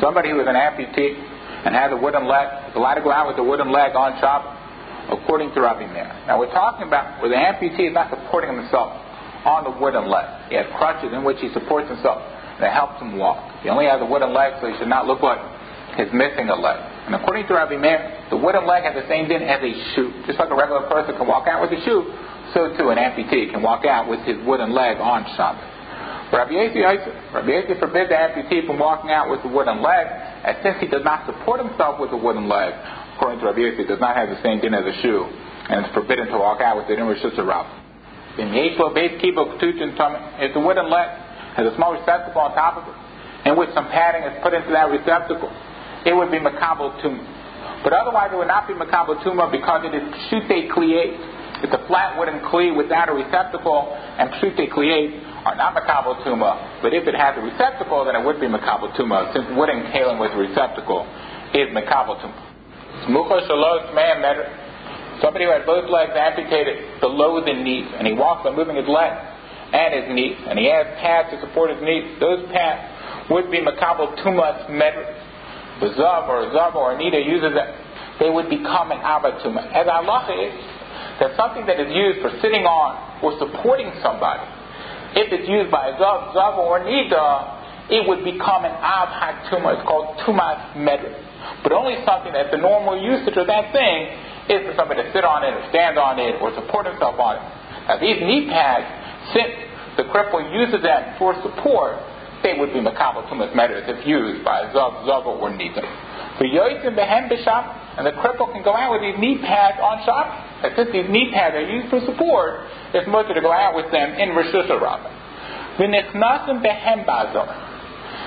Somebody who was an amputee and had a wooden leg allowed to go out with a wooden leg on Shabbos, according to Rabbi Meir. Now we're talking about where the amputee is not supporting himself on the wooden leg. He has crutches in which he supports himself that helps him walk. He only has a wooden leg, so he should not look like he's missing a leg. And according to Rabbi Meir, the wooden leg has the same din as a shoe. Just like a regular person can walk out with a shoe, so too an amputee can walk out with his wooden leg on Shabbos. Rabbi Yossi, Rabbi Yossi forbid the amputee from walking out with the wooden leg, as since he does not support himself with a wooden leg, according to Rabbi Yossi, does not have the same din as a shoe, and it's forbidden to walk out with it in reshus harabim. In Yeshua base kibo it's a wooden leg, has a small receptacle on top of it, in which some padding is put into that receptacle. It would be makabel tuma. But otherwise, it would not be makabel tuma because it is shute kliate. It's a flat wooden kli without a receptacle, and shute kliate are not makabel tuma. But if it has a receptacle, then it would be makabel tuma, since wooden kalim with a receptacle is makabel man Somebody who had both legs amputated below the knees, and he walks by moving his legs and his knees, and he has pads to support his knees. Those pads would be makabel tumas medris. The zav or zav or anita uses them. They would become an av hatuma. As Allah is, that something that is used for sitting on or supporting somebody, if it's used by zav, zav or anita, it would become an av hatuma. It's called tumas medris. But only something that's the normal usage of that thing is for somebody to sit on it or stand on it or support himself on it. Now these knee pads, since the cripple uses them for support, they would be makabel tumas matters if used by zav, zava, or nita. For yoitzim behem b'sham, and the cripple can go out with these knee pads on shop. And since these knee pads are used for support, it's much to go out with them in reshus harabim. V'nichnasim behem ba'azar.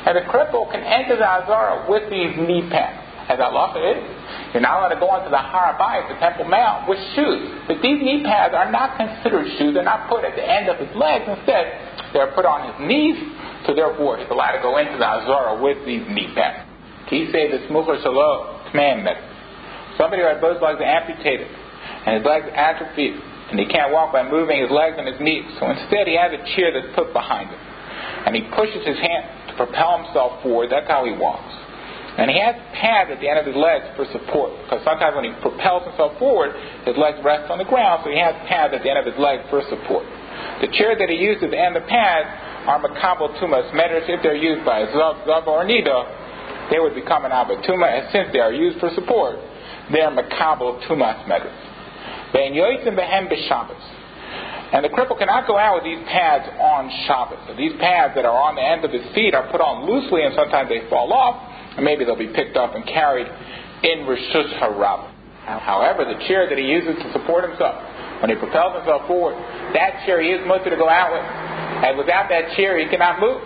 And the cripple can enter the azara with these knee pads. As Allah is, you're not allowed to go onto the Har HaBayis, the Temple Mount, with shoes. But these knee pads are not considered shoes. They're not put at the end of his legs. Instead, they're put on his knees. So therefore, he's allowed to go into the Azara with these knee pads. He say the smucher shalom commandment. Somebody who had both legs amputated and his legs atrophied and he can't walk by moving his legs and his knees. So instead, he has a chair that's put behind him, and he pushes his hand to propel himself forward. That's how he walks. And he has pads at the end of his legs for support, because sometimes when he propels himself forward, his legs rest on the ground, so he has pads at the end of his legs for support. The chair that he uses and the pads are makabel tumas medrash. If they're used by zav, zav or nida, they would become an av hatuma, and since they are used for support, they are makabel tumas medrash. Ben yoitzim behem b'shabbos. And the cripple cannot go out with these pads on Shabbos. So these pads that are on the end of his feet are put on loosely, and sometimes they fall off and maybe they'll be picked up and carried in Rishus Harab. However, the chair that he uses to support himself, when he propels himself forward, that chair he is mutter to go out with. And without that chair, he cannot move.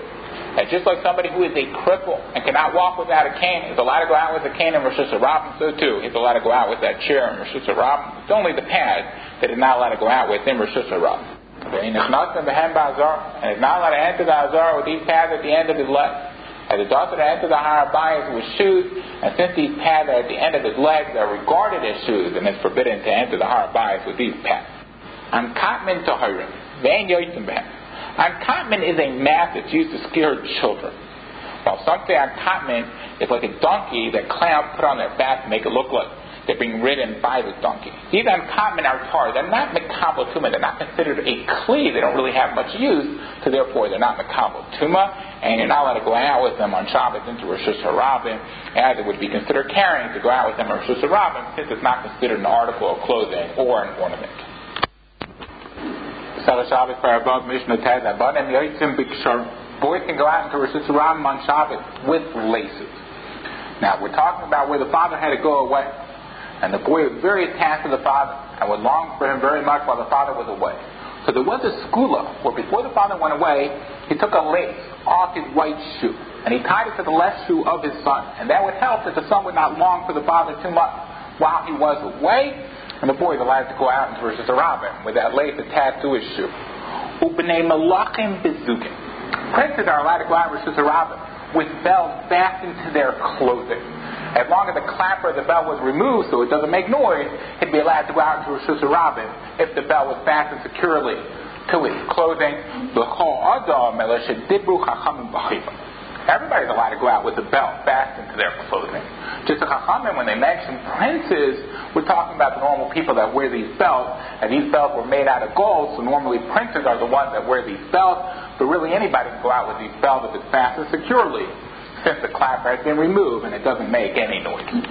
And just like somebody who is a cripple and cannot walk without a cane is allowed to go out with a cane in reshus harabim, so too he's allowed to go out with that chair in reshus harabim. It's only the pad that he's not allowed to go out with in reshus harabim. Okay, and it's not the Azar, and he's not allowed to enter the Azar with these pads at the end of his leg. As a daughter to enter the Har HaBayis with shoes, and since these pads are at the end of his legs, are regarded as shoes, and it's forbidden to enter the Har HaBayis with these pads. Ankatman Tahirim, Van Yoisenbach. Ankatman is a mat that's used to scare children. While some say ankatman is like a donkey that clowns put on their back to make it look like they're being ridden by the donkey. These uncommon are tar. They're not makabel tuma. They're not considered a kli. They don't really have much use, so therefore they're not makabel tuma, and you're not allowed to go out with them on Shabbos into reshus harabim, as it would be considered carrying to go out with them on reshus harabim, since it's not considered an article of clothing or an ornament. Shabbos for above Mishnah Tez Abanim Yoitzim Bikshar. Boys can go out into reshus harabim on Shabbos with laces. Now we're talking about where the father had to go away. And the boy was very attached to the father and would long for him very much while the father was away. So there was a skula where before the father went away, he took a lace off his white shoe and he tied it to the left shoe of his son. And that would help that the son would not long for the father too much while he was away. And the boy was allowed to go out into reshus harabim with that lace attached to his shoe. Ubnei malachim bezukim. Princes are allowed to go out in reshus harabim with bells fastened to their clothing. As long as the clapper of the bell was removed so it doesn't make noise, he'd be allowed to go out into reshus harabim if the bell was fastened securely to his clothing. Everybody's allowed to go out with a belt fastened to their clothing. Just the Chachamim, when they mention princes, we're talking about the normal people that wear these belts, and these belts were made out of gold, so normally princes are the ones that wear these belts, but really anybody can go out with these belts if it's fastened securely, since the clapper has been removed and it doesn't make any noise.